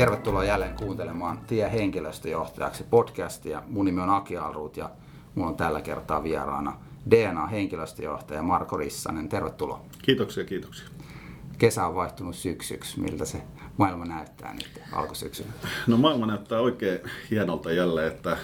Tervetuloa jälleen kuuntelemaan Tie henkilöstöjohtajaksi podcastia. Mun nimi on Aki Alruut ja mulla on tällä kertaa vieraana DNA-henkilöstöjohtaja Marko Rissanen. Tervetuloa. Kiitoksia, kiitoksia. Kesä on vaihtunut syksyksi. Miltä se maailma näyttää nyt alkusyksynä? No maailma näyttää oikein hienolta jälleen, että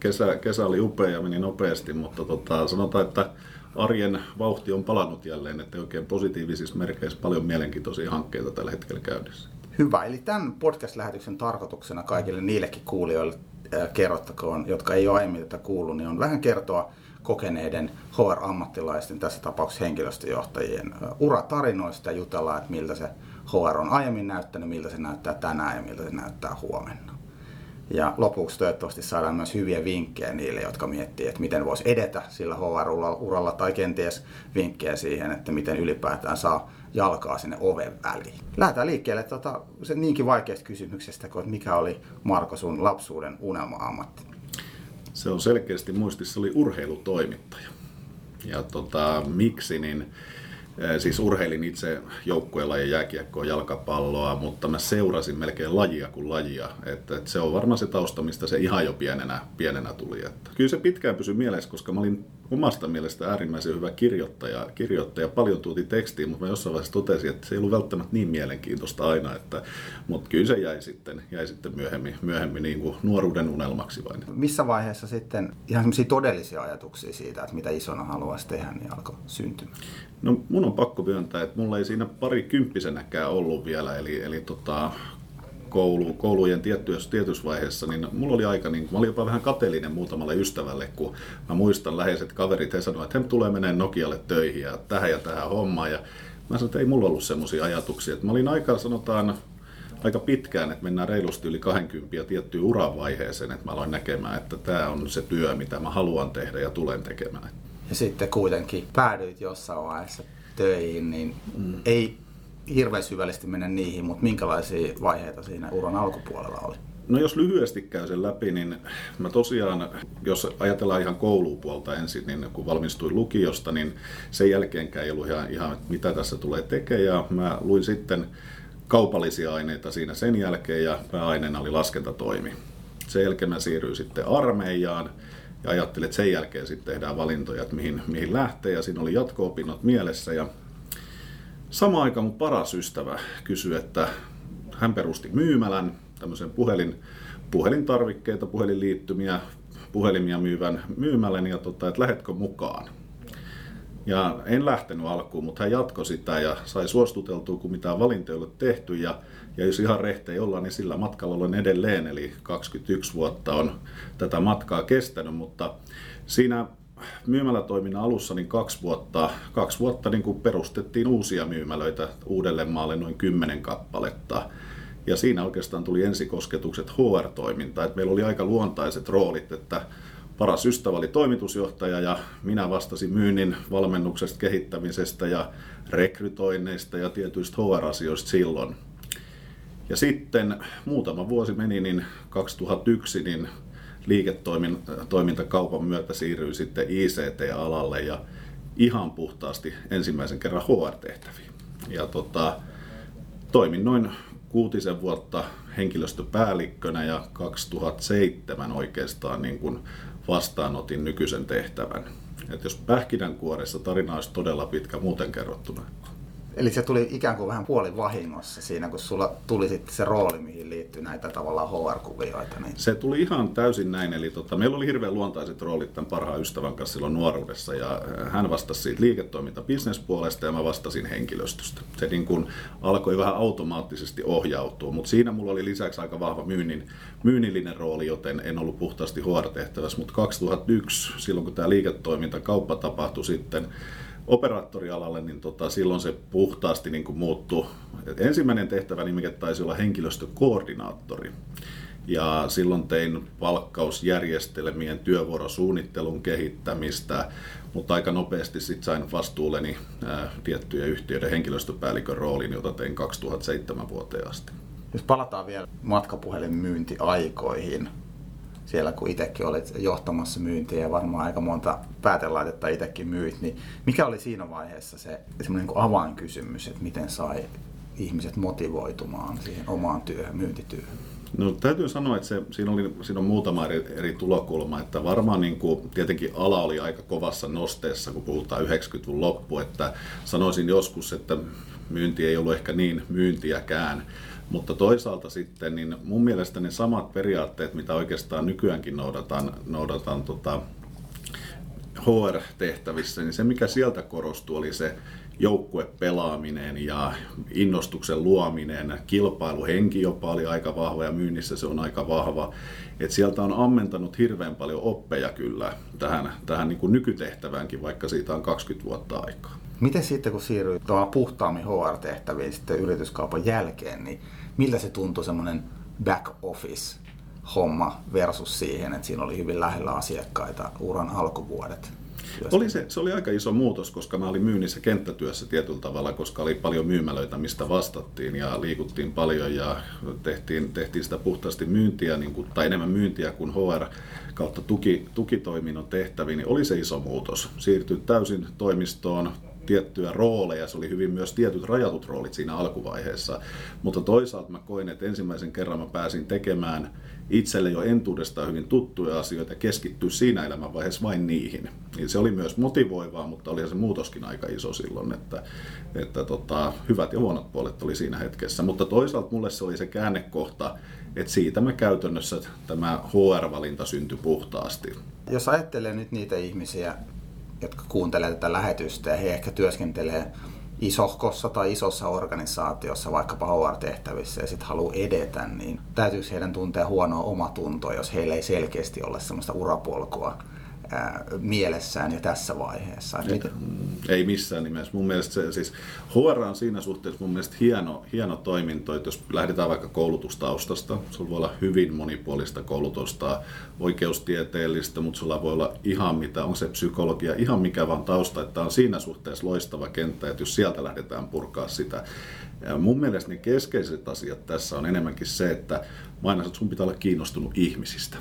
kesä, kesä oli upea ja meni nopeasti, mutta tota, sanotaan, että arjen vauhti on palannut jälleen, että oikein positiivisissa merkeissä paljon mielenkiintoisia hankkeita tällä hetkellä käynnissä. Hyvä. Eli tämän podcast-lähetyksen tarkoituksena kaikille niillekin kuulijoille äh, kerrottakoon, jotka ei ole aiemmin tätä kuullut, niin on vähän kertoa kokeneiden HR-ammattilaisten, tässä tapauksessa henkilöstöjohtajien uratarinoista ja jutellaan, että miltä se HR on aiemmin näyttänyt, miltä se näyttää tänään ja miltä se näyttää huomenna. Ja lopuksi toivottavasti saadaan myös hyviä vinkkejä niille, jotka miettii, että miten voisi edetä sillä HR-uralla tai kenties vinkkejä siihen, että miten ylipäätään saa jalkaa sinne oven väliin. Lähdetään liikkeelle tota, se niinkin vaikeasta kysymyksestä kuin, että mikä oli Marko sun lapsuuden unelma-ammatti? Se on selkeästi muistissa, oli urheilutoimittaja. Ja tota, miksi, niin Siis urheilin itse joukkueella ja jääkiekkoa, jalkapalloa, mutta mä seurasin melkein lajia kuin lajia. Että, että se on varmaan se tausta, mistä se ihan jo pienenä, pienenä tuli. Että kyllä se pitkään pysyi mielessä, koska mä olin omasta mielestä äärimmäisen hyvä kirjoittaja. kirjoittaja paljon tuuti tekstiin, mutta mä jossain vaiheessa totesin, että se ei ollut välttämättä niin mielenkiintoista aina. Että, mutta kyllä se jäi sitten, jäi sitten myöhemmin, myöhemmin niin kuin nuoruuden unelmaksi vain. Missä vaiheessa sitten ihan semmoisia todellisia ajatuksia siitä, että mitä isona haluaisi tehdä, niin alkoi syntymään? No mun on pakko myöntää, että mulla ei siinä pari kymppisenäkään ollut vielä, eli, eli tota, koulu, koulujen tiettyessä, tietyssä vaiheessa, niin mulla oli aika, niin mä olin jopa vähän kateellinen muutamalle ystävälle, kun mä muistan läheiset kaverit, he sanoivat, että he tulee menee Nokialle töihin ja tähän ja tähän hommaan. Ja mä sanoin, että ei mulla ollut semmoisia ajatuksia. Että mä olin aika, sanotaan, aika pitkään, että mennään reilusti yli 20 tiettyyn uravaiheeseen, että mä aloin näkemään, että tämä on se työ, mitä mä haluan tehdä ja tulen tekemään. Ja sitten kuitenkin päädyit jossain vaiheessa töihin, niin mm. ei hirveän syvällisesti mennä niihin, mutta minkälaisia vaiheita siinä uran alkupuolella oli? No jos lyhyesti käy sen läpi, niin mä tosiaan, jos ajatellaan ihan koulupuolta ensin, niin kun valmistuin lukiosta, niin sen jälkeenkään ei ollut ihan, ihan mitä tässä tulee tekemään. Ja mä luin sitten kaupallisia aineita siinä sen jälkeen ja pääaineena oli laskentatoimi. Sen jälkeen mä siirryin sitten armeijaan ja ajattelin, että sen jälkeen sitten tehdään valintoja, että mihin, mihin lähtee ja siinä oli jatko-opinnot mielessä ja Samaan aikaan mun paras ystävä kysyi, että hän perusti myymälän, tämmöisen puhelin, puhelintarvikkeita, puhelinliittymiä, puhelimia myyvän myymälän ja tota, että lähetkö mukaan. Ja en lähtenyt alkuun, mutta hän jatkoi sitä ja sai suostuteltua, kun mitään valintoja ei ollut tehty. Ja, ja jos ihan rehtejä ollaan, niin sillä matkalla olen edelleen, eli 21 vuotta on tätä matkaa kestänyt, mutta siinä myymälätoiminnan alussa niin kaksi vuotta, kaksi vuotta niin kuin perustettiin uusia myymälöitä Uudellemaalle noin kymmenen kappaletta. Ja siinä oikeastaan tuli ensikosketukset HR-toiminta. Et meillä oli aika luontaiset roolit, että paras ystävä oli toimitusjohtaja ja minä vastasin myynnin valmennuksesta, kehittämisestä ja rekrytoinneista ja tietyistä HR-asioista silloin. Ja sitten muutama vuosi meni, niin 2001 niin liiketoimintakaupan myötä siirryin sitten ICT-alalle ja ihan puhtaasti ensimmäisen kerran HR-tehtäviin. Ja tota, toimin noin kuutisen vuotta henkilöstöpäällikkönä ja 2007 oikeastaan niin kuin vastaanotin nykyisen tehtävän. Et jos pähkinänkuoressa tarina olisi todella pitkä muuten kerrottuna. Eli se tuli ikään kuin vähän puoli vahingossa siinä, kun sulla tuli sitten se rooli, mihin liittyy näitä tavallaan HR-kuvioita. Niin... Se tuli ihan täysin näin. Eli tota, meillä oli hirveän luontaiset roolit tämän parhaan ystävän kanssa silloin nuoruudessa. Ja hän vastasi siitä liiketoiminta bisnespuolesta ja mä vastasin henkilöstöstä. Se niin kuin alkoi vähän automaattisesti ohjautua, mutta siinä mulla oli lisäksi aika vahva myynnin, myynnillinen rooli, joten en ollut puhtaasti HR-tehtävässä. Mutta 2001, silloin kun tämä liiketoiminta kauppa tapahtui sitten, operaattorialalle, niin tota, silloin se puhtaasti niin kuin muuttui. Et ensimmäinen tehtävä nimike taisi olla henkilöstökoordinaattori. Ja silloin tein palkkausjärjestelmien työvuorosuunnittelun kehittämistä, mutta aika nopeasti sit sain vastuulleni ää, tiettyjä yhtiöiden henkilöstöpäällikön roolin, jota tein 2007 vuoteen asti. Jos palataan vielä matkapuhelinmyyntiaikoihin, siellä kun itsekin olit johtamassa myyntiä ja varmaan aika monta päätelaitetta itsekin myit, niin mikä oli siinä vaiheessa se semmoinen niin avainkysymys, että miten sai ihmiset motivoitumaan siihen omaan työhön, myyntityöhön? No täytyy sanoa, että se, siinä, oli, siinä on muutama eri, eri tulokulma, että varmaan niin kuin, tietenkin ala oli aika kovassa nosteessa, kun puhutaan 90-luvun loppu, että sanoisin joskus, että myynti ei ollut ehkä niin myyntiäkään, mutta toisaalta sitten niin mun mielestä ne samat periaatteet, mitä oikeastaan nykyäänkin noudatan, noudatan tota, HR-tehtävissä, niin se mikä sieltä korostui oli se joukkuepelaaminen ja innostuksen luominen, kilpailuhenki jopa oli aika vahva ja myynnissä se on aika vahva. Et sieltä on ammentanut hirveän paljon oppeja kyllä tähän, tähän niin kuin nykytehtäväänkin, vaikka siitä on 20 vuotta aikaa. Miten sitten kun siirryit puhtaammin HR-tehtäviin sitten yrityskaupan jälkeen, niin miltä se tuntui semmoinen back office homma versus siihen, että siinä oli hyvin lähellä asiakkaita uran alkuvuodet? Oli se, se oli aika iso muutos, koska mä olin myynnissä kenttätyössä tietyllä tavalla, koska oli paljon myymälöitä, mistä vastattiin ja liikuttiin paljon ja tehtiin, tehtiin sitä puhtaasti myyntiä, niin kuin, tai enemmän myyntiä kuin HR kautta tuki, tukitoiminnon tehtäviin, niin oli se iso muutos. Siirtyi täysin toimistoon, tiettyjä rooleja, se oli hyvin myös tietyt rajatut roolit siinä alkuvaiheessa, mutta toisaalta mä koin, että ensimmäisen kerran mä pääsin tekemään itselle jo entuudestaan hyvin tuttuja asioita ja keskittyä siinä elämänvaiheessa vain niihin. Niin se oli myös motivoivaa, mutta oli se muutoskin aika iso silloin, että, että tota, hyvät ja huonot puolet oli siinä hetkessä. Mutta toisaalta mulle se oli se käännekohta, että siitä me käytännössä tämä HR-valinta syntyi puhtaasti. Jos ajattelee nyt niitä ihmisiä, jotka kuuntelee tätä lähetystä ja he ehkä työskentelee isohkossa tai isossa organisaatiossa, vaikkapa HR-tehtävissä, ja sitten haluaa edetä, niin täytyykö heidän tuntea huonoa omatuntoa, jos heillä ei selkeästi ole sellaista urapolkua mielessään jo tässä vaiheessa. Ei, ei missään nimessä. Mun mielestä se, siis HR on siinä suhteessa mun mielestä hieno, hieno toiminto, että jos lähdetään vaikka koulutustaustasta, sulla voi olla hyvin monipuolista koulutusta, oikeustieteellistä, mutta sulla voi olla ihan mitä, on se psykologia, ihan mikä vaan tausta, että on siinä suhteessa loistava kenttä, että jos sieltä lähdetään purkaa sitä. Ja mun mielestä ne keskeiset asiat tässä on enemmänkin se, että mä että sun pitää olla kiinnostunut ihmisistä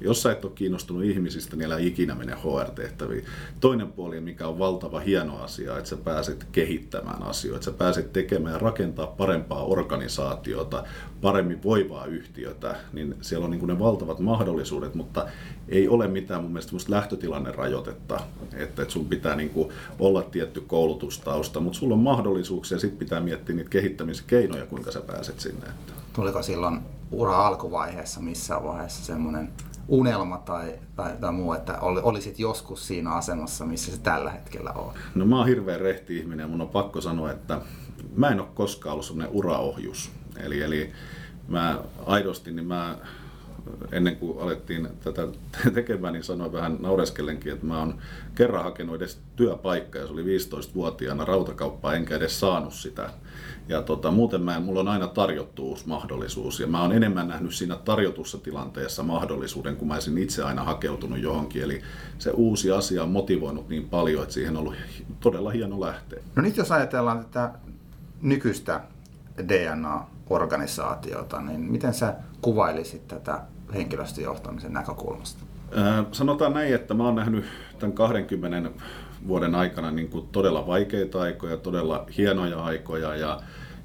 jos sä et ole kiinnostunut ihmisistä, niin älä ikinä mene HR-tehtäviin. Toinen puoli, mikä on valtava hieno asia, että sä pääset kehittämään asioita, että sä pääset tekemään ja rakentaa parempaa organisaatiota, paremmin voivaa yhtiötä, niin siellä on niin ne valtavat mahdollisuudet, mutta ei ole mitään mun mielestä lähtötilanne rajoitetta, että, että sun pitää niin olla tietty koulutustausta, mutta sulla on mahdollisuuksia ja sitten pitää miettiä niitä kehittämiskeinoja, kuinka sä pääset sinne. Tuliko silloin ura alkuvaiheessa missään vaiheessa semmoinen unelma tai, tai, tai muu, että olisit joskus siinä asemassa, missä se tällä hetkellä on? No mä oon hirveän rehti ihminen ja mun on pakko sanoa, että mä en ole koskaan ollut semmoinen uraohjus. Eli, eli mä aidosti, niin mä ennen kuin alettiin tätä tekemään, niin sanoin vähän naureskellenkin, että mä oon kerran hakenut edes työpaikkaa ja se oli 15-vuotiaana rautakauppaa, enkä edes saanut sitä. Ja tota, muuten mä, mulla on aina tarjottu uusi mahdollisuus ja mä oon enemmän nähnyt siinä tarjotussa tilanteessa mahdollisuuden, kun mä olisin itse aina hakeutunut johonkin. Eli se uusi asia on motivoinut niin paljon, että siihen on ollut todella hieno lähteä. No nyt jos ajatellaan tätä nykyistä DNA-organisaatiota, niin miten sä kuvailisit tätä henkilöstöjohtamisen näkökulmasta? Sanotaan näin, että mä oon nähnyt tämän 20 vuoden aikana niin kuin todella vaikeita aikoja, todella hienoja aikoja ja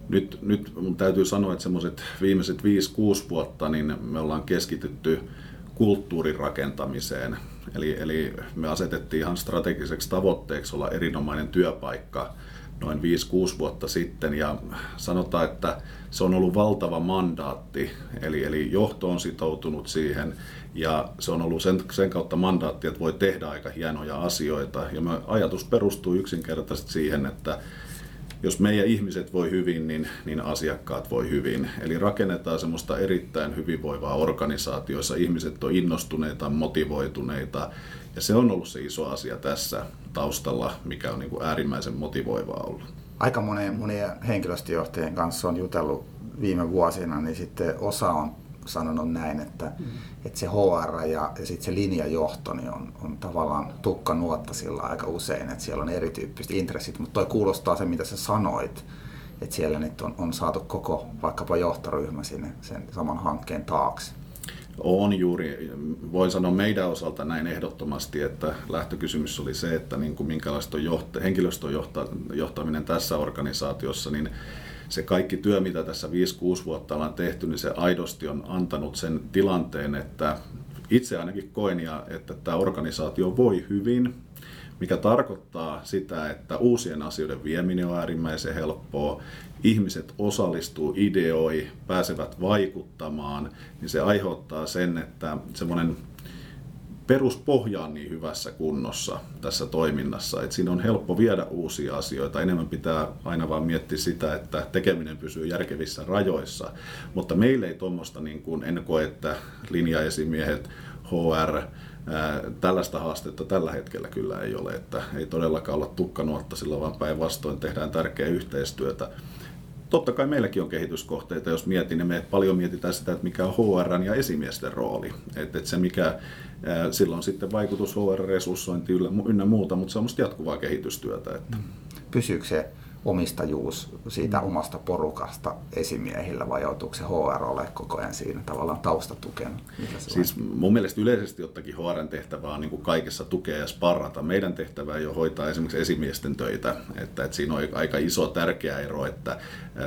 nyt, nyt mun täytyy sanoa, että semmoiset viimeiset 5-6 vuotta niin me ollaan keskitytty kulttuurin rakentamiseen. Eli, eli me asetettiin ihan strategiseksi tavoitteeksi olla erinomainen työpaikka noin 5-6 vuotta sitten ja sanotaan, että se on ollut valtava mandaatti, eli, eli johto on sitoutunut siihen ja se on ollut sen, sen kautta mandaatti, että voi tehdä aika hienoja asioita ja me, ajatus perustuu yksinkertaisesti siihen, että jos meidän ihmiset voi hyvin, niin, niin asiakkaat voi hyvin. Eli rakennetaan semmoista erittäin hyvinvoivaa organisaatioissa. Ihmiset on innostuneita, motivoituneita ja se on ollut se iso asia tässä taustalla, mikä on niin kuin äärimmäisen motivoivaa ollut. Aika monien, monien henkilöstöjohtajien kanssa on jutellut viime vuosina, niin sitten osa on sanonut näin, että, mm. että se HR ja, ja sitten se linjajohto niin on, on tavallaan tukkanuotta sillä aika usein, että siellä on erityyppiset intressit, mutta toi kuulostaa se, mitä sä sanoit, että siellä nyt on, on saatu koko vaikkapa johtoryhmä sinne sen saman hankkeen taakse. On juuri, voin sanoa meidän osalta näin ehdottomasti, että lähtökysymys oli se, että niin kuin minkälaista on johta, henkilöstön johta, johtaminen tässä organisaatiossa, niin se kaikki työ, mitä tässä 5-6 vuotta ollaan tehty, niin se aidosti on antanut sen tilanteen, että itse ainakin koin, ja että tämä organisaatio voi hyvin, mikä tarkoittaa sitä, että uusien asioiden vieminen on äärimmäisen helppoa, ihmiset osallistuu, ideoi, pääsevät vaikuttamaan, niin se aiheuttaa sen, että semmoinen peruspohja on niin hyvässä kunnossa tässä toiminnassa, että siinä on helppo viedä uusia asioita. Enemmän pitää aina vaan miettiä sitä, että tekeminen pysyy järkevissä rajoissa. Mutta meillä ei tuommoista, niin kuin en koe, että linjaesimiehet, HR, tällaista haastetta tällä hetkellä kyllä ei ole, että ei todellakaan olla tukkanuotta, sillä vaan päinvastoin tehdään tärkeää yhteistyötä totta kai meilläkin on kehityskohteita, jos mietin, niin me paljon mietitään sitä, että mikä on HR ja esimiesten rooli. Että, että se mikä silloin sitten vaikutus HR-resurssointi ynnä muuta, mutta se on musta jatkuvaa kehitystyötä. Että. Pysyykö se omistajuus siitä omasta porukasta esimiehillä vai joutuuko se HR ole koko ajan siinä tavallaan taustatukena? Siis mun mielestä yleisesti ottakin HRn tehtävä on niin kuin kaikessa tukea ja sparrata. Meidän tehtävä ei ole hoitaa esimerkiksi esimiesten töitä. Että, että siinä on aika iso tärkeä ero, että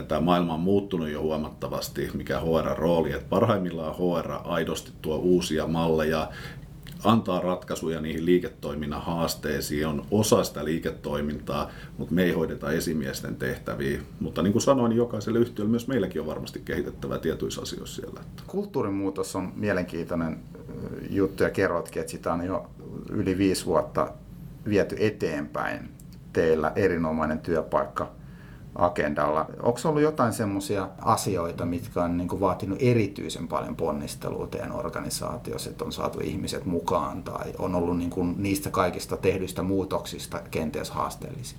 tämä maailma on muuttunut jo huomattavasti, mikä HR rooli. Että parhaimmillaan HR aidosti tuo uusia malleja, antaa ratkaisuja niihin liiketoiminnan haasteisiin, on osa sitä liiketoimintaa, mutta me ei hoideta esimiesten tehtäviä. Mutta niin kuin sanoin, niin jokaiselle yhtiölle myös meilläkin on varmasti kehitettävää tietyissä asioissa siellä. Kulttuurimuutos on mielenkiintoinen juttu ja kerrotkin, että sitä on jo yli viisi vuotta viety eteenpäin. Teillä erinomainen työpaikka – agendalla. Onko ollut jotain semmoisia asioita, mitkä on niin vaatinut erityisen paljon ponnistelua teidän organisaatiossa, että on saatu ihmiset mukaan tai on ollut niin kuin niistä kaikista tehdyistä muutoksista kenties haasteellisia?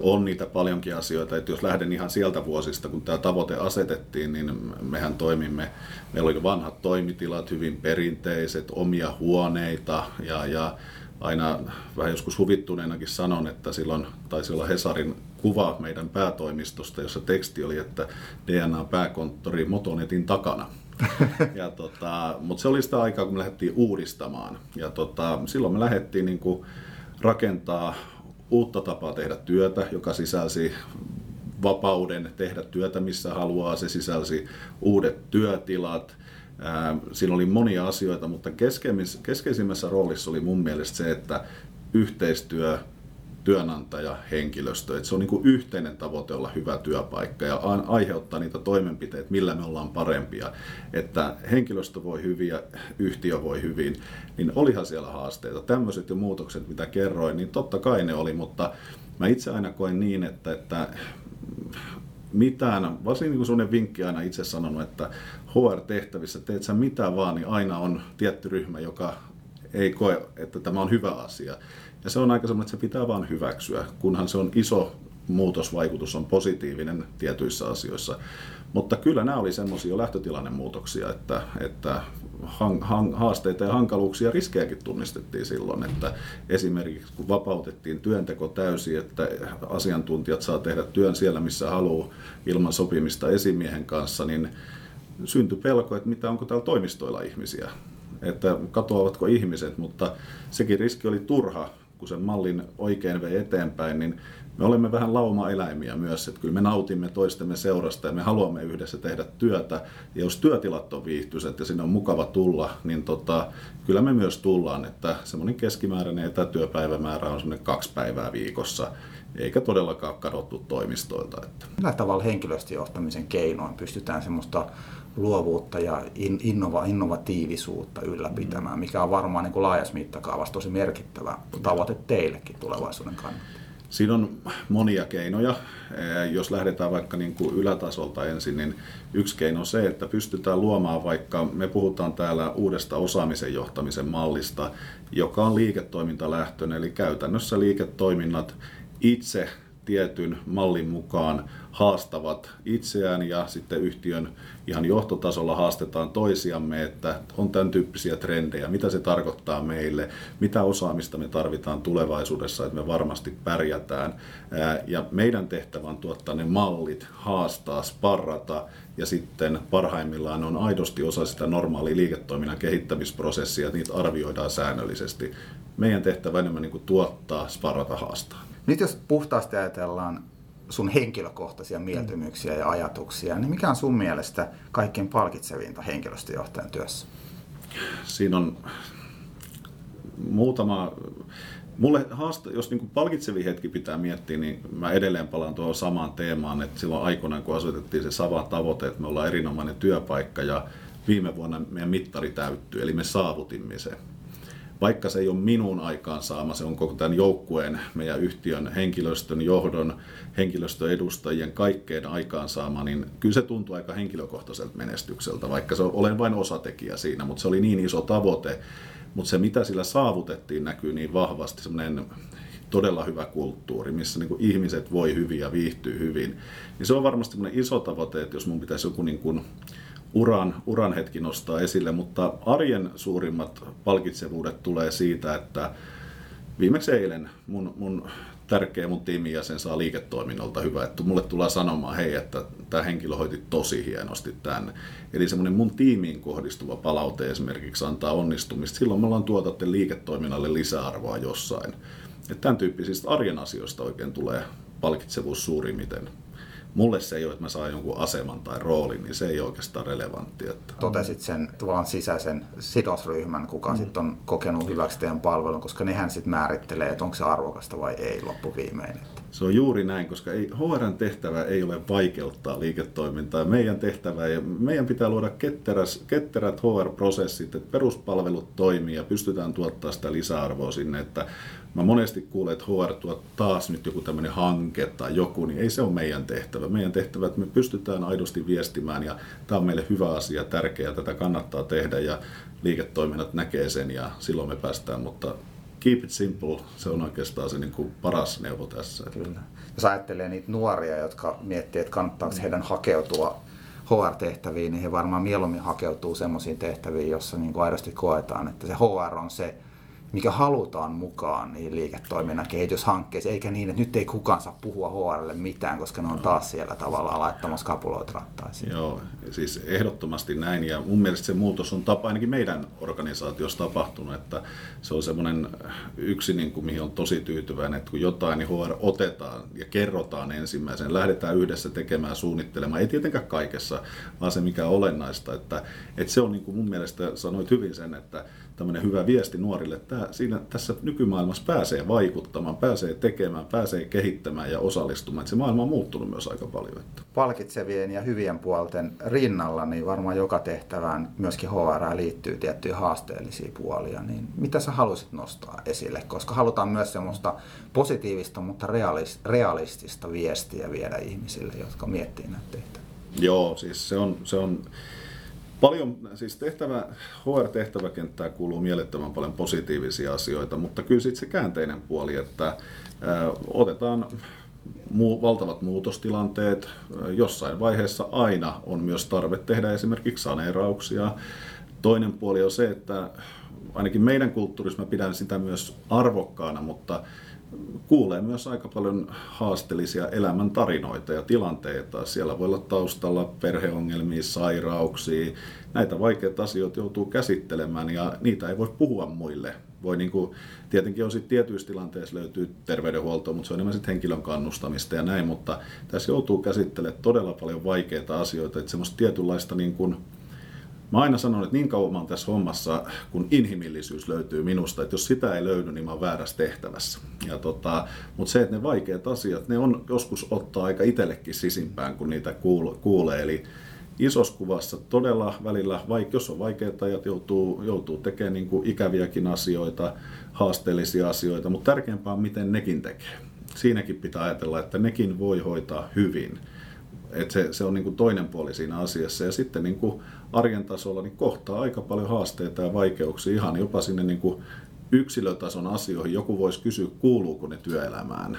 On niitä paljonkin asioita, että jos lähden ihan sieltä vuosista, kun tämä tavoite asetettiin, niin mehän toimimme, meillä oli vanhat toimitilat, hyvin perinteiset, omia huoneita ja, ja aina vähän joskus huvittuneenakin sanon, että silloin taisi olla Hesarin kuva meidän päätoimistosta, jossa teksti oli, että DNA-pääkonttori Motonetin takana. ja tota, mutta se oli sitä aikaa, kun me lähdettiin uudistamaan. Ja tota, silloin me lähdettiin niin kuin rakentaa uutta tapaa tehdä työtä, joka sisälsi vapauden tehdä työtä missä haluaa. Se sisälsi uudet työtilat, Siinä oli monia asioita, mutta keskeisimmässä roolissa oli mun mielestä se, että yhteistyö työnantaja, henkilöstö. Että se on niin kuin yhteinen tavoite olla hyvä työpaikka ja aiheuttaa niitä toimenpiteitä, millä me ollaan parempia. Että henkilöstö voi hyvin ja yhtiö voi hyvin, niin olihan siellä haasteita. Tämmöiset jo muutokset, mitä kerroin, niin totta kai ne oli, mutta mä itse aina koen niin, että, että mitään, varsinkin niin sellainen vinkki aina itse sanonut, että HR-tehtävissä teet sä mitä vaan, niin aina on tietty ryhmä, joka ei koe, että tämä on hyvä asia. Ja se on aika semmoinen, että se pitää vaan hyväksyä, kunhan se on iso muutosvaikutus on positiivinen tietyissä asioissa. Mutta kyllä nämä oli semmoisia lähtötilannemuutoksia, että, että haasteita ja hankaluuksia ja riskejäkin tunnistettiin silloin, että esimerkiksi kun vapautettiin työnteko täysin, että asiantuntijat saa tehdä työn siellä, missä haluaa ilman sopimista esimiehen kanssa, niin syntyi pelko, että mitä onko täällä toimistoilla ihmisiä, että katoavatko ihmiset, mutta sekin riski oli turha, kun sen mallin oikein vei eteenpäin, niin me olemme vähän lauma-eläimiä myös, että kyllä me nautimme toistemme seurasta ja me haluamme yhdessä tehdä työtä. Ja jos työtilat on viihtyiset ja sinne on mukava tulla, niin tota, kyllä me myös tullaan, että semmoinen keskimääräinen etätyöpäivämäärä on semmoinen kaksi päivää viikossa, eikä todellakaan kadottu toimistoilta. Että. Millä tavalla henkilöstöjohtamisen keinoin pystytään semmoista luovuutta ja innova, innovatiivisuutta ylläpitämään, mikä on varmaan niin kuin laajassa mittakaavassa tosi merkittävä tavoite teillekin tulevaisuuden kannalta? Siinä on monia keinoja. Jos lähdetään vaikka niin kuin ylätasolta ensin, niin yksi keino on se, että pystytään luomaan vaikka, me puhutaan täällä uudesta osaamisen johtamisen mallista, joka on liiketoimintalähtöinen, eli käytännössä liiketoiminnat itse tietyn mallin mukaan haastavat itseään ja sitten yhtiön ihan johtotasolla haastetaan toisiamme, että on tämän tyyppisiä trendejä, mitä se tarkoittaa meille, mitä osaamista me tarvitaan tulevaisuudessa, että me varmasti pärjätään. Ja meidän tehtävä on tuottaa ne mallit, haastaa, sparrata ja sitten parhaimmillaan on aidosti osa sitä normaalia liiketoiminnan kehittämisprosessia, että niitä arvioidaan säännöllisesti. Meidän tehtävä enemmän niin kuin tuottaa, sparrata, haastaa. Nyt jos puhtaasti ajatellaan sun henkilökohtaisia mieltymyksiä ja ajatuksia, niin mikä on sun mielestä kaikkein palkitsevinta henkilöstöjohtajan työssä? Siinä on muutama Mulle haaste, jos niin palkitsevi hetki pitää miettiä, niin mä edelleen palaan tuohon samaan teemaan, että silloin aikoinaan kun asetettiin se sama tavoite, että me ollaan erinomainen työpaikka ja viime vuonna meidän mittari täyttyi, eli me saavutimme sen. Vaikka se ei ole minun aikaansaama, se on koko tämän joukkueen, meidän yhtiön henkilöstön johdon, henkilöstöedustajien kaikkeen aikaansaama, niin kyllä se tuntuu aika henkilökohtaiselta menestykseltä, vaikka se olen vain osatekijä siinä, mutta se oli niin iso tavoite, mutta se mitä sillä saavutettiin näkyy niin vahvasti, semmoinen todella hyvä kulttuuri, missä niin ihmiset voi hyvin ja viihtyy hyvin. Niin se on varmasti iso tavoite, että jos mun pitäisi joku niin kuin uran, uran hetki nostaa esille, mutta arjen suurimmat palkitsevuudet tulee siitä, että viimeksi eilen mun, mun tärkeä mun tiimijäsen saa liiketoiminnolta hyvä, että mulle tulee sanomaan, hei, että tämä henkilö hoiti tosi hienosti tämän. Eli semmoinen mun tiimiin kohdistuva palaute esimerkiksi antaa onnistumista. Silloin me ollaan tuotatte liiketoiminnalle lisäarvoa jossain. Että tämän tyyppisistä arjen asioista oikein tulee palkitsevuus suurimmiten mulle se ei ole, että mä saan jonkun aseman tai roolin, niin se ei ole oikeastaan relevantti. Että... Totesit sen tuon sisäisen sidosryhmän, kuka mm. sitten on kokenut hyväksi teidän palvelun, koska nehän sitten määrittelee, että onko se arvokasta vai ei loppuviimein. Se on juuri näin, koska ei, HRn tehtävä ei ole vaikeuttaa liiketoimintaa. Meidän tehtävä ja meidän pitää luoda ketteräs, ketterät HR-prosessit, että peruspalvelut toimii ja pystytään tuottaa sitä lisäarvoa sinne, että Mä monesti kuulen, että HR tuo taas nyt joku tämmöinen hanke tai joku, niin ei se ole meidän tehtävä. Meidän tehtävä, että me pystytään aidosti viestimään ja tämä on meille hyvä asia, tärkeä, tätä kannattaa tehdä ja liiketoiminnat näkee sen ja silloin me päästään, mutta keep it simple, se on oikeastaan se niin kuin paras neuvo tässä. Kyllä. Jos ajattelee niitä nuoria, jotka miettii, että kannattaako heidän hakeutua HR-tehtäviin, niin he varmaan mieluummin hakeutuu semmoisiin tehtäviin, jossa niin kuin aidosti koetaan, että se HR on se mikä halutaan mukaan niihin liiketoiminnan kehityshankkeisiin, eikä niin, että nyt ei kukaan saa puhua HRlle mitään, koska ne on taas siellä tavallaan laittamassa kapuloita rattaisiin. Joo, siis ehdottomasti näin, ja mun mielestä se muutos on tapa ainakin meidän organisaatiossa tapahtunut, että se on semmoinen yksi, niin kuin, mihin on tosi tyytyväinen, että kun jotain, niin HR otetaan ja kerrotaan ensimmäisen, lähdetään yhdessä tekemään, suunnittelemaan, ei tietenkään kaikessa, vaan se mikä on olennaista, että, että se on niin kuin mun mielestä, sanoit hyvin sen, että tämmöinen hyvä viesti nuorille, että siinä, tässä nykymaailmassa pääsee vaikuttamaan, pääsee tekemään, pääsee kehittämään ja osallistumaan. Että se maailma on muuttunut myös aika paljon. Että. Palkitsevien ja hyvien puolten rinnalla, niin varmaan joka tehtävään myöskin HR liittyy tiettyjä haasteellisia puolia. Niin mitä sä haluaisit nostaa esille? Koska halutaan myös semmoista positiivista, mutta realistista viestiä viedä ihmisille, jotka miettii näitä tehtäviä. Joo, siis se on, se on Paljon, siis tehtävä, HR-tehtäväkenttää kuuluu mielettömän paljon positiivisia asioita, mutta kyllä sitten se käänteinen puoli, että otetaan muu, valtavat muutostilanteet. Jossain vaiheessa aina on myös tarve tehdä esimerkiksi saneerauksia. Toinen puoli on se, että ainakin meidän kulttuurissa mä pidän sitä myös arvokkaana, mutta kuulee myös aika paljon haasteellisia elämäntarinoita ja tilanteita. Siellä voi olla taustalla perheongelmia, sairauksia. Näitä vaikeita asioita joutuu käsittelemään ja niitä ei voi puhua muille. Voi niin kuin, tietenkin on sitten tietyissä tilanteissa löytyy terveydenhuoltoa, mutta se on enemmän sitten henkilön kannustamista ja näin, mutta tässä joutuu käsittelemään todella paljon vaikeita asioita, että semmoista tietynlaista niin kuin, Mä aina sanon, että niin kauan mä oon tässä hommassa, kun inhimillisyys löytyy minusta, että jos sitä ei löydy, niin mä oon väärässä tehtävässä. Ja tota, mutta se, että ne vaikeat asiat, ne on joskus ottaa aika itsellekin sisimpään, kun niitä kuulee. Eli isossa kuvassa todella välillä, vaikka jos on vaikeat ajat, joutuu, joutuu tekemään niin kuin ikäviäkin asioita, haasteellisia asioita, mutta tärkeämpää on, miten nekin tekee. Siinäkin pitää ajatella, että nekin voi hoitaa hyvin. Et se, se on niin kuin toinen puoli siinä asiassa. Ja sitten niin kuin arjen tasolla niin kohtaa aika paljon haasteita ja vaikeuksia ihan jopa sinne niin kuin yksilötason asioihin. Joku voisi kysyä, kuuluuko ne työelämään.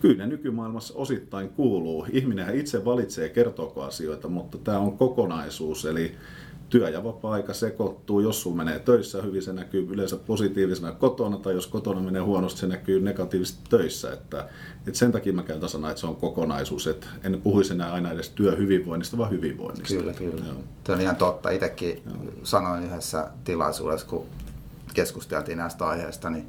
Kyllä ne nykymaailmassa osittain kuuluu. Ihminenhän itse valitsee kertooko asioita, mutta tämä on kokonaisuus. Eli työ- ja vapaa-aika sekoittuu. Jos sulla menee töissä hyvin, se näkyy yleensä positiivisena kotona, tai jos kotona menee huonosti, se näkyy negatiivisesti töissä. Että, että sen takia mä käytän sanaa, että se on kokonaisuus. Että en puhuisi enää aina edes työhyvinvoinnista, vaan hyvinvoinnista. Kyllä, kyllä. Joo. Tämä on ihan totta. Itsekin Joo. sanoin yhdessä tilaisuudessa, kun keskusteltiin näistä aiheista, niin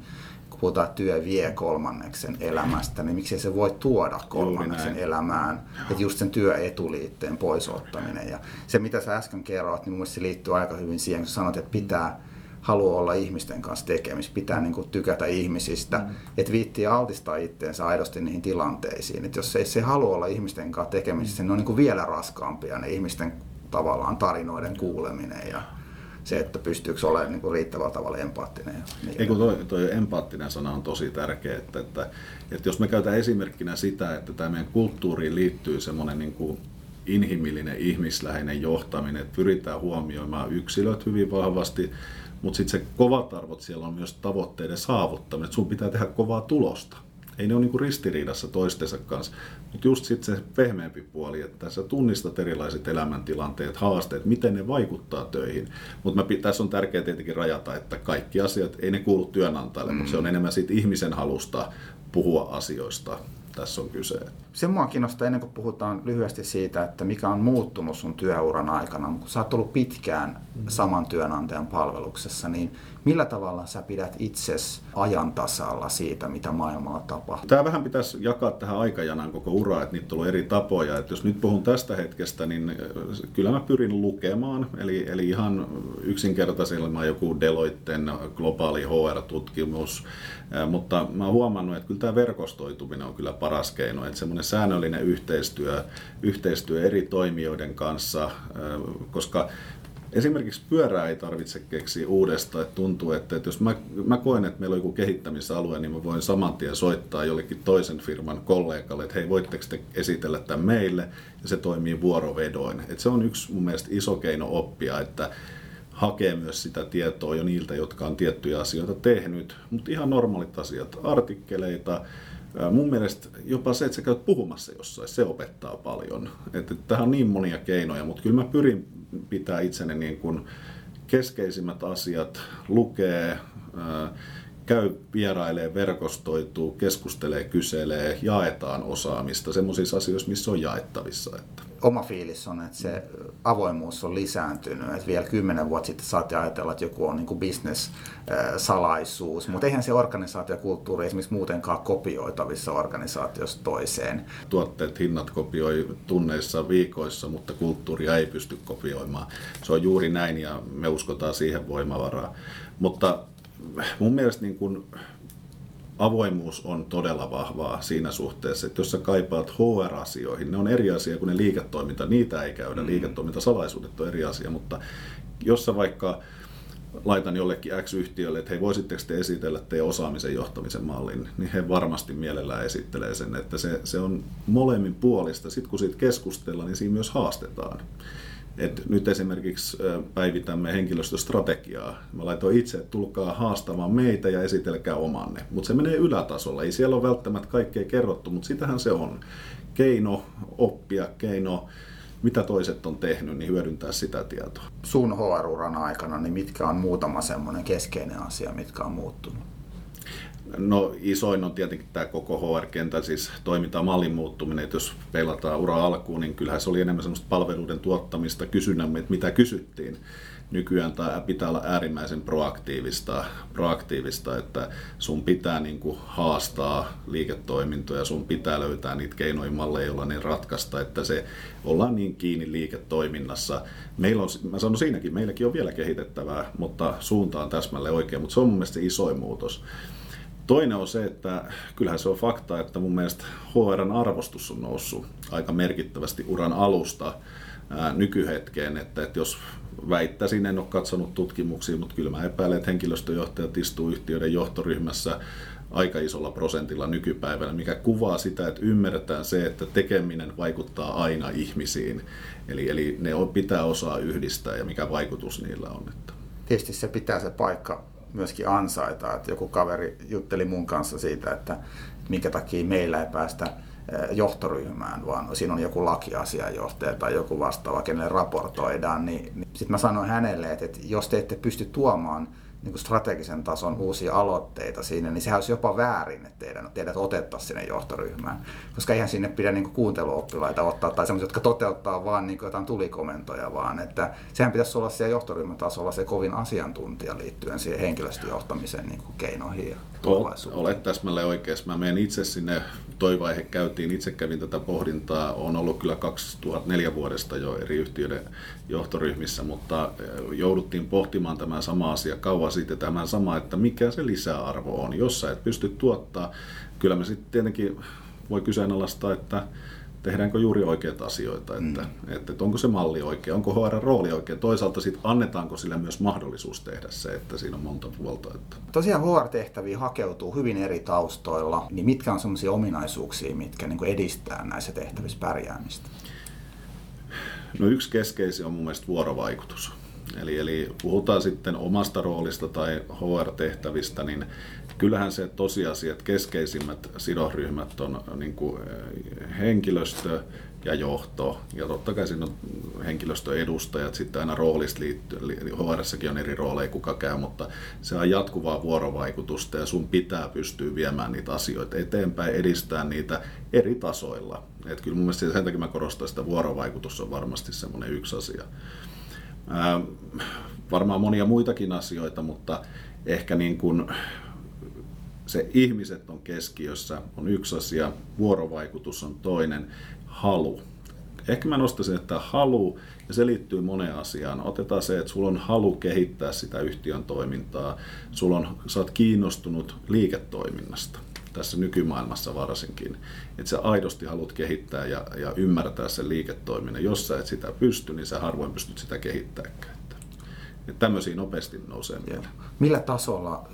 puhutaan, että työ vie kolmanneksen elämästä, niin miksi se voi tuoda kolmanneksen elämään. Että just sen työetuliitteen poisottaminen. Ja se, mitä sä äsken kerroit, niin mun se liittyy aika hyvin siihen, kun sanoit, että pitää haluaa olla ihmisten kanssa tekemis, pitää niin kuin tykätä ihmisistä, mm. että viittii altistaa itteensä aidosti niihin tilanteisiin. Että jos ei se halua olla ihmisten kanssa tekemisissä, mm. ne on niin kuin vielä raskaampia ne ihmisten tavallaan tarinoiden kuuleminen ja se, että pystyykö olemaan niin kuin riittävällä tavalla empaattinen. Niin Ei kun toi, toi empaattinen sana on tosi tärkeä, että, että, että jos me käytetään esimerkkinä sitä, että tämä meidän kulttuuriin liittyy semmoinen niin kuin inhimillinen, ihmisläheinen johtaminen, että pyritään huomioimaan yksilöt hyvin vahvasti, mutta sitten se kovat arvot siellä on myös tavoitteiden saavuttaminen, että sun pitää tehdä kovaa tulosta. Ei ne ole niinku ristiriidassa toistensa kanssa, mutta just sitten se pehmeämpi puoli, että sä tunnistat erilaiset elämäntilanteet, haasteet, miten ne vaikuttaa töihin. Mutta tässä on tärkeää tietenkin rajata, että kaikki asiat, ei ne kuulu työnantajalle, mm. mutta se on enemmän siitä ihmisen halusta puhua asioista tässä on kyse. Se mua kiinnostaa ennen kuin puhutaan lyhyesti siitä, että mikä on muuttunut sun työuran aikana. Kun sä oot ollut pitkään saman työnantajan palveluksessa, niin millä tavalla sä pidät itses ajan tasalla siitä, mitä maailmalla tapahtuu? Tämä vähän pitäisi jakaa tähän aikajanaan koko ura, että niitä on eri tapoja. Että jos nyt puhun tästä hetkestä, niin kyllä mä pyrin lukemaan. Eli, eli ihan yksinkertaisella joku Deloitten globaali HR-tutkimus, mutta mä oon huomannut, että kyllä tämä verkostoituminen on kyllä paras keino. Että semmoinen säännöllinen yhteistyö, yhteistyö eri toimijoiden kanssa, koska Esimerkiksi pyörää ei tarvitse keksiä uudestaan. Että tuntuu, että, että jos mä, mä koen, että meillä on joku kehittämisalue, niin mä voin saman tien soittaa jollekin toisen firman kollegalle, että hei, voitteko te esitellä tämän meille, ja se toimii vuorovedoin. Että se on yksi mun mielestä iso keino oppia, että hakee myös sitä tietoa jo niiltä, jotka on tiettyjä asioita tehnyt, mutta ihan normaalit asiat, artikkeleita, Mun mielestä jopa se, että sä käyt puhumassa jossain, se opettaa paljon. Että tähän on niin monia keinoja, mutta kyllä mä pyrin pitää itseni niin kuin keskeisimmät asiat, lukee, käy vierailee, verkostoituu, keskustelee, kyselee, jaetaan osaamista semmoisissa asioissa, missä on jaettavissa. Että oma fiilis on, että se avoimuus on lisääntynyt. Että vielä kymmenen vuotta sitten saatte ajatella, että joku on niin business-salaisuus, mutta eihän se organisaatiokulttuuri esimerkiksi muutenkaan kopioitavissa organisaatiosta toiseen. Tuotteet, hinnat kopioi tunneissa, viikoissa, mutta kulttuuria ei pysty kopioimaan. Se on juuri näin ja me uskotaan siihen voimavaraa. Mutta mun mielestä niin kuin avoimuus on todella vahvaa siinä suhteessa, että jos sä kaipaat HR-asioihin, ne on eri asia kuin ne liiketoiminta, niitä ei käydä, mm. liiketoimintasalaisuudet on eri asia, mutta jos sä vaikka laitan jollekin X-yhtiölle, että hei, voisitteko te esitellä teidän osaamisen johtamisen mallin, niin he varmasti mielellään esittelee sen, että se, se on molemmin puolista. Sitten kun siitä keskustellaan, niin siinä myös haastetaan. Et nyt esimerkiksi päivitämme henkilöstöstrategiaa. Mä laitoin itse, että tulkaa haastamaan meitä ja esitelkää omanne. Mutta se menee ylätasolla. Ei siellä ole välttämättä kaikkea kerrottu, mutta sitähän se on. Keino oppia, keino mitä toiset on tehnyt, niin hyödyntää sitä tietoa. Sun HR-uran aikana, niin mitkä on muutama semmoinen keskeinen asia, mitkä on muuttunut? No isoin on tietenkin tämä koko HR-kentän siis toimintamallin muuttuminen, että jos pelataan ura alkuun, niin kyllähän se oli enemmän semmoista palveluiden tuottamista kysynnämme, että mitä kysyttiin. Nykyään tämä pitää olla äärimmäisen proaktiivista, proaktiivista että sun pitää niin kuin haastaa liiketoimintoja, sun pitää löytää niitä keinoja, malleja, joilla ne ratkaista, että se ollaan niin kiinni liiketoiminnassa. Meillä on, mä sanon siinäkin, meilläkin on vielä kehitettävää, mutta suunta on täsmälleen oikein, mutta se on mun mielestä se isoin muutos. Toinen on se, että kyllähän se on fakta, että mun mielestä HRn arvostus on noussut aika merkittävästi uran alusta ää, nykyhetkeen, että, että jos väittäisin, en ole katsonut tutkimuksia, mutta kyllä mä epäilen, että henkilöstöjohtajat istuu yhtiöiden johtoryhmässä aika isolla prosentilla nykypäivänä, mikä kuvaa sitä, että ymmärretään se, että tekeminen vaikuttaa aina ihmisiin. Eli, eli ne pitää osaa yhdistää ja mikä vaikutus niillä on. Tietysti se pitää se paikka myöskin ansaita. Että joku kaveri jutteli mun kanssa siitä, että minkä takia meillä ei päästä eh, johtoryhmään, vaan siinä on joku lakiasiajohtaja tai joku vastaava, kenelle raportoidaan, niin, niin sitten mä sanoin hänelle, että, että jos te ette pysty tuomaan niin kuin strategisen tason uusia aloitteita siinä, niin sehän olisi jopa väärin, että teidän, teidät otettaisiin sinne johtoryhmään. Koska eihän sinne pidä niin kuin kuunteluoppilaita ottaa tai sellaisia, jotka toteuttaa vaan niin kuin jotain tulikomentoja, vaan että sehän pitäisi olla siellä johtoryhmän tasolla se kovin asiantuntija liittyen siihen henkilöstöjohtamisen niin kuin keinoihin ja Olet täsmälleen oikeassa. Mä menen itse sinne, toi vaihe käytiin, itse kävin tätä pohdintaa, on ollut kyllä 2004 vuodesta jo eri yhtiöiden johtoryhmissä, mutta eh, jouduttiin pohtimaan tämä sama asia kauan sitten tämä sama, että mikä se lisäarvo on, jos sä et pysty tuottaa. Kyllä me sitten tietenkin voi kyseenalaistaa, että tehdäänkö juuri oikeita asioita, että, mm. että, että onko se malli oikea, onko HR rooli oikea, toisaalta sitten annetaanko sille myös mahdollisuus tehdä se, että siinä on monta puolta. Että. Tosiaan HR-tehtäviin hakeutuu hyvin eri taustoilla, niin mitkä on sellaisia ominaisuuksia, mitkä niin edistää näissä tehtävissä pärjäämistä? No yksi keskeisiä on mun mielestä vuorovaikutus. Eli, eli puhutaan sitten omasta roolista tai HR-tehtävistä, niin kyllähän se tosiasia, että keskeisimmät sidosryhmät on niin kuin eh, henkilöstö ja johto. Ja totta kai siinä on henkilöstöedustajat, sitten aina roolista liittyen, hr on eri rooleja kuka käy, mutta se on jatkuvaa vuorovaikutusta ja sun pitää pystyä viemään niitä asioita eteenpäin, edistää niitä eri tasoilla. Et kyllä mun mielestä sen takia mä korostan, että vuorovaikutus on varmasti semmoinen yksi asia. Ää, varmaan monia muitakin asioita, mutta ehkä niin kuin se ihmiset on keskiössä, on yksi asia, vuorovaikutus on toinen, halu. Ehkä mä nostaisin, että halu, ja se liittyy moneen asiaan. Otetaan se, että sulla on halu kehittää sitä yhtiön toimintaa, sulla on, sä oot kiinnostunut liiketoiminnasta tässä nykymaailmassa varsinkin, että sä aidosti haluat kehittää ja, ja ymmärtää sen liiketoiminnan. Jos sä et sitä pysty, niin sä harvoin pystyt sitä kehittämään. Että tämmöisiä nopeasti nousee mieleen. Millä tasolla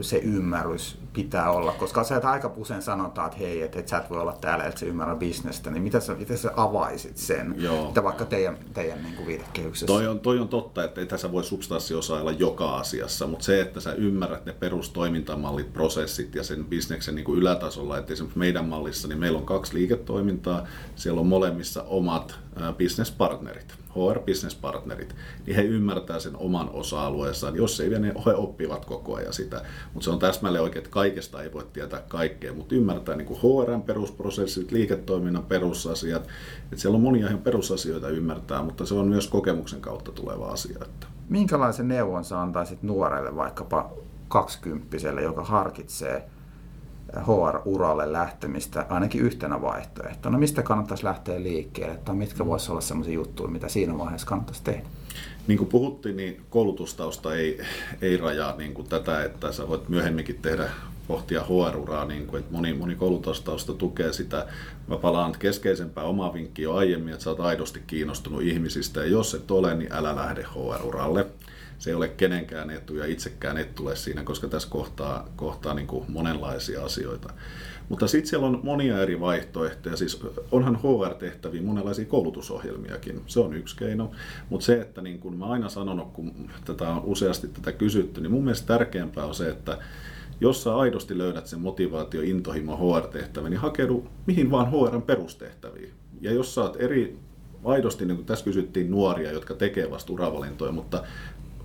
se ymmärrys pitää olla, koska sä aika usein sanotaan, että hei, että et sä et voi olla täällä, että sä ymmärrä bisnestä, niin mitä sä, miten sä avaisit sen, Joo. Että vaikka teidän, teidän niin kuin viitekehyksessä? Toi on, toi on totta, että ei tässä voi substanssiosailla joka asiassa, mutta se, että sä ymmärrät ne perustoimintamallit, prosessit ja sen bisneksen niin kuin ylätasolla, että esimerkiksi meidän mallissa, niin meillä on kaksi liiketoimintaa, siellä on molemmissa omat business-partnerit HR-business-partnerit, niin he ymmärtää sen oman osa-alueensa. Jos ei vielä, niin he oppivat koko ajan sitä. Mutta se on täsmälleen oikein, että kaikesta ei voi tietää kaikkea, mutta ymmärtää niin HRn perusprosessit, liiketoiminnan perusasiat. Että siellä on monia ihan perusasioita ymmärtää, mutta se on myös kokemuksen kautta tuleva asia. Että. Minkälaisen neuvon sä antaisit nuorelle vaikkapa kaksikymppiselle, joka harkitsee HR-uralle lähtemistä ainakin yhtenä vaihtoehtona. Mistä kannattaisi lähteä liikkeelle tai mitkä voisivat olla sellaisia juttuja, mitä siinä vaiheessa kannattaisi tehdä? Niin kuin puhuttiin, niin koulutustausta ei, ei rajaa niin kuin tätä, että sä voit myöhemminkin tehdä pohtia HR-uraa, niin kuin, että moni, moni koulutustausta tukee sitä. Mä palaan keskeisempää omaa vinkkiä jo aiemmin, että sä oot aidosti kiinnostunut ihmisistä, ja jos et ole, niin älä lähde HR-uralle se ei ole kenenkään etu ja itsekään et tule siinä, koska tässä kohtaa, kohtaa niin kuin monenlaisia asioita. Mutta sitten siellä on monia eri vaihtoehtoja, siis onhan HR-tehtäviä monenlaisia koulutusohjelmiakin, se on yksi keino, mutta se, että niin kuin mä aina sanonut, kun tätä on useasti tätä kysytty, niin mun mielestä tärkeämpää on se, että jos sä aidosti löydät sen motivaatio, intohimo HR-tehtävä, niin hakeudu mihin vaan HRn perustehtäviin. Ja jos sä oot eri aidosti, niin kuin tässä kysyttiin nuoria, jotka tekee vasta uravalintoja, mutta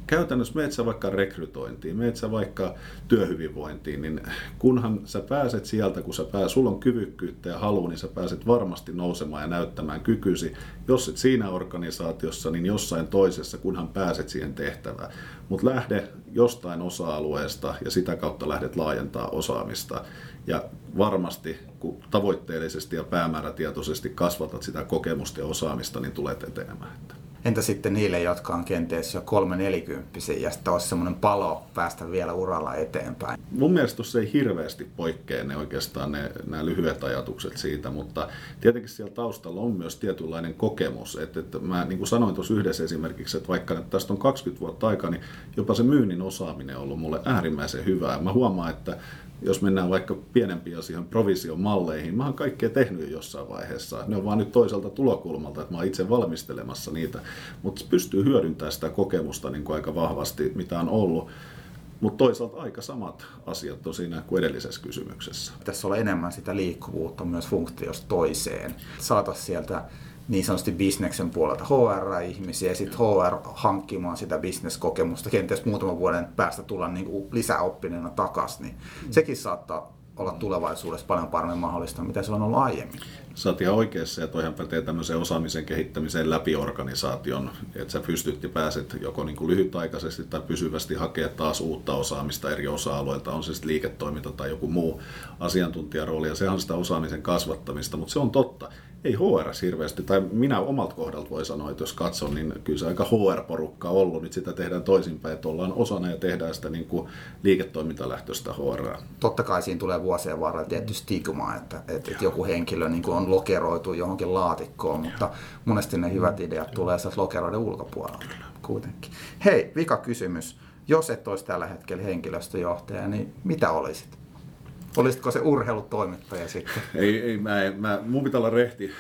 käytännössä meet sä vaikka rekrytointiin, meet sä vaikka työhyvinvointiin, niin kunhan sä pääset sieltä, kun sä pääset, sulla on kyvykkyyttä ja halu, niin sä pääset varmasti nousemaan ja näyttämään kykysi. Jos et siinä organisaatiossa, niin jossain toisessa, kunhan pääset siihen tehtävään. Mutta lähde jostain osa-alueesta ja sitä kautta lähdet laajentaa osaamista. Ja varmasti, kun tavoitteellisesti ja päämäärätietoisesti kasvatat sitä kokemusta ja osaamista, niin tulet etenemään. Entä sitten niille, jotka on kenties jo kolme nelikymppisiä ja sitten olisi semmoinen palo päästä vielä uralla eteenpäin? Mun mielestä tuossa ei hirveästi poikkea ne oikeastaan ne, nämä lyhyet ajatukset siitä, mutta tietenkin siellä taustalla on myös tietynlainen kokemus. Että, että mä niin kuin sanoin tuossa yhdessä esimerkiksi, että vaikka että tästä on 20 vuotta aikaa, niin jopa se myynnin osaaminen on ollut mulle äärimmäisen hyvää. Mä huomaan, että jos mennään vaikka pienempiin asioihin, provision malleihin, mä oon kaikkea tehnyt jo jossain vaiheessa. Ne on vaan nyt toiselta tulokulmalta, että mä oon itse valmistelemassa niitä. Mutta pystyy hyödyntämään sitä kokemusta niin kuin aika vahvasti, mitä on ollut. Mutta toisaalta aika samat asiat on siinä kuin edellisessä kysymyksessä. Tässä on enemmän sitä liikkuvuutta myös funktiosta toiseen. Saata sieltä niin sanotusti bisneksen puolelta. HR-ihmisiä ja sitten HR hankkimaan sitä bisneskokemusta, kenties muutaman vuoden päästä tulla niin kuin lisäoppineena takaisin, niin sekin saattaa olla tulevaisuudessa paljon paremmin mahdollista, mitä se on ollut aiemmin. Sä oot ihan oikeassa ja toihan pätee tämmöisen osaamisen kehittämiseen läpi organisaation, että sä pystyt ja pääset joko niin kuin lyhytaikaisesti tai pysyvästi hakemaan taas uutta osaamista eri osa-alueilta, on se sitten liiketoiminta tai joku muu asiantuntijarooli ja se on sitä osaamisen kasvattamista, mutta se on totta ei HR hirveästi, tai minä omalta kohdalta voi sanoa, että jos katson, niin kyllä se aika HR-porukka on ollut, nyt sitä tehdään toisinpäin, että ollaan osana ja tehdään sitä niin kuin liiketoimintalähtöistä HR. Totta kai siinä tulee vuosien varrella tietty stigma, että, että, että joku henkilö niin kuin on lokeroitu johonkin laatikkoon, mutta monesti ne hyvät ideat tulee lokeroiden ulkopuolelta kuitenkin. Hei, vika kysymys. Jos et olisi tällä hetkellä henkilöstöjohtaja, niin mitä olisit? Olisitko se urheilutoimittaja sitten? Ei, ei mä, mä, mun pitää olla rehti.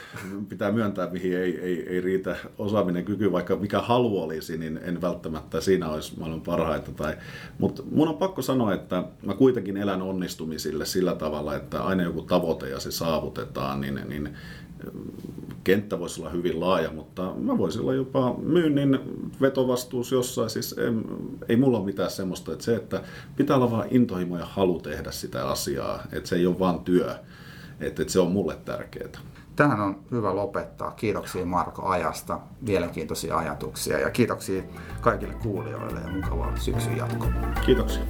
Pitää myöntää, mihin ei, ei, ei riitä osaaminen, kyky, vaikka mikä halu olisi, niin en välttämättä siinä olisi maailman parhaita. Tai, mutta mun on pakko sanoa, että mä kuitenkin elän onnistumisille sillä tavalla, että aina joku tavoite ja se saavutetaan, niin, niin kenttä voisi olla hyvin laaja, mutta mä voisin olla jopa myynnin vetovastuus jossain. Siis ei, ei mulla ole mitään semmoista, että se, että pitää olla vain intohimo ja halu tehdä sitä asiaa, että se ei ole vain työ, että, että se on mulle tärkeää. Tähän on hyvä lopettaa. Kiitoksia Marko ajasta, mielenkiintoisia ajatuksia ja kiitoksia kaikille kuulijoille ja mukavaa syksyn jatkoa. Kiitoksia.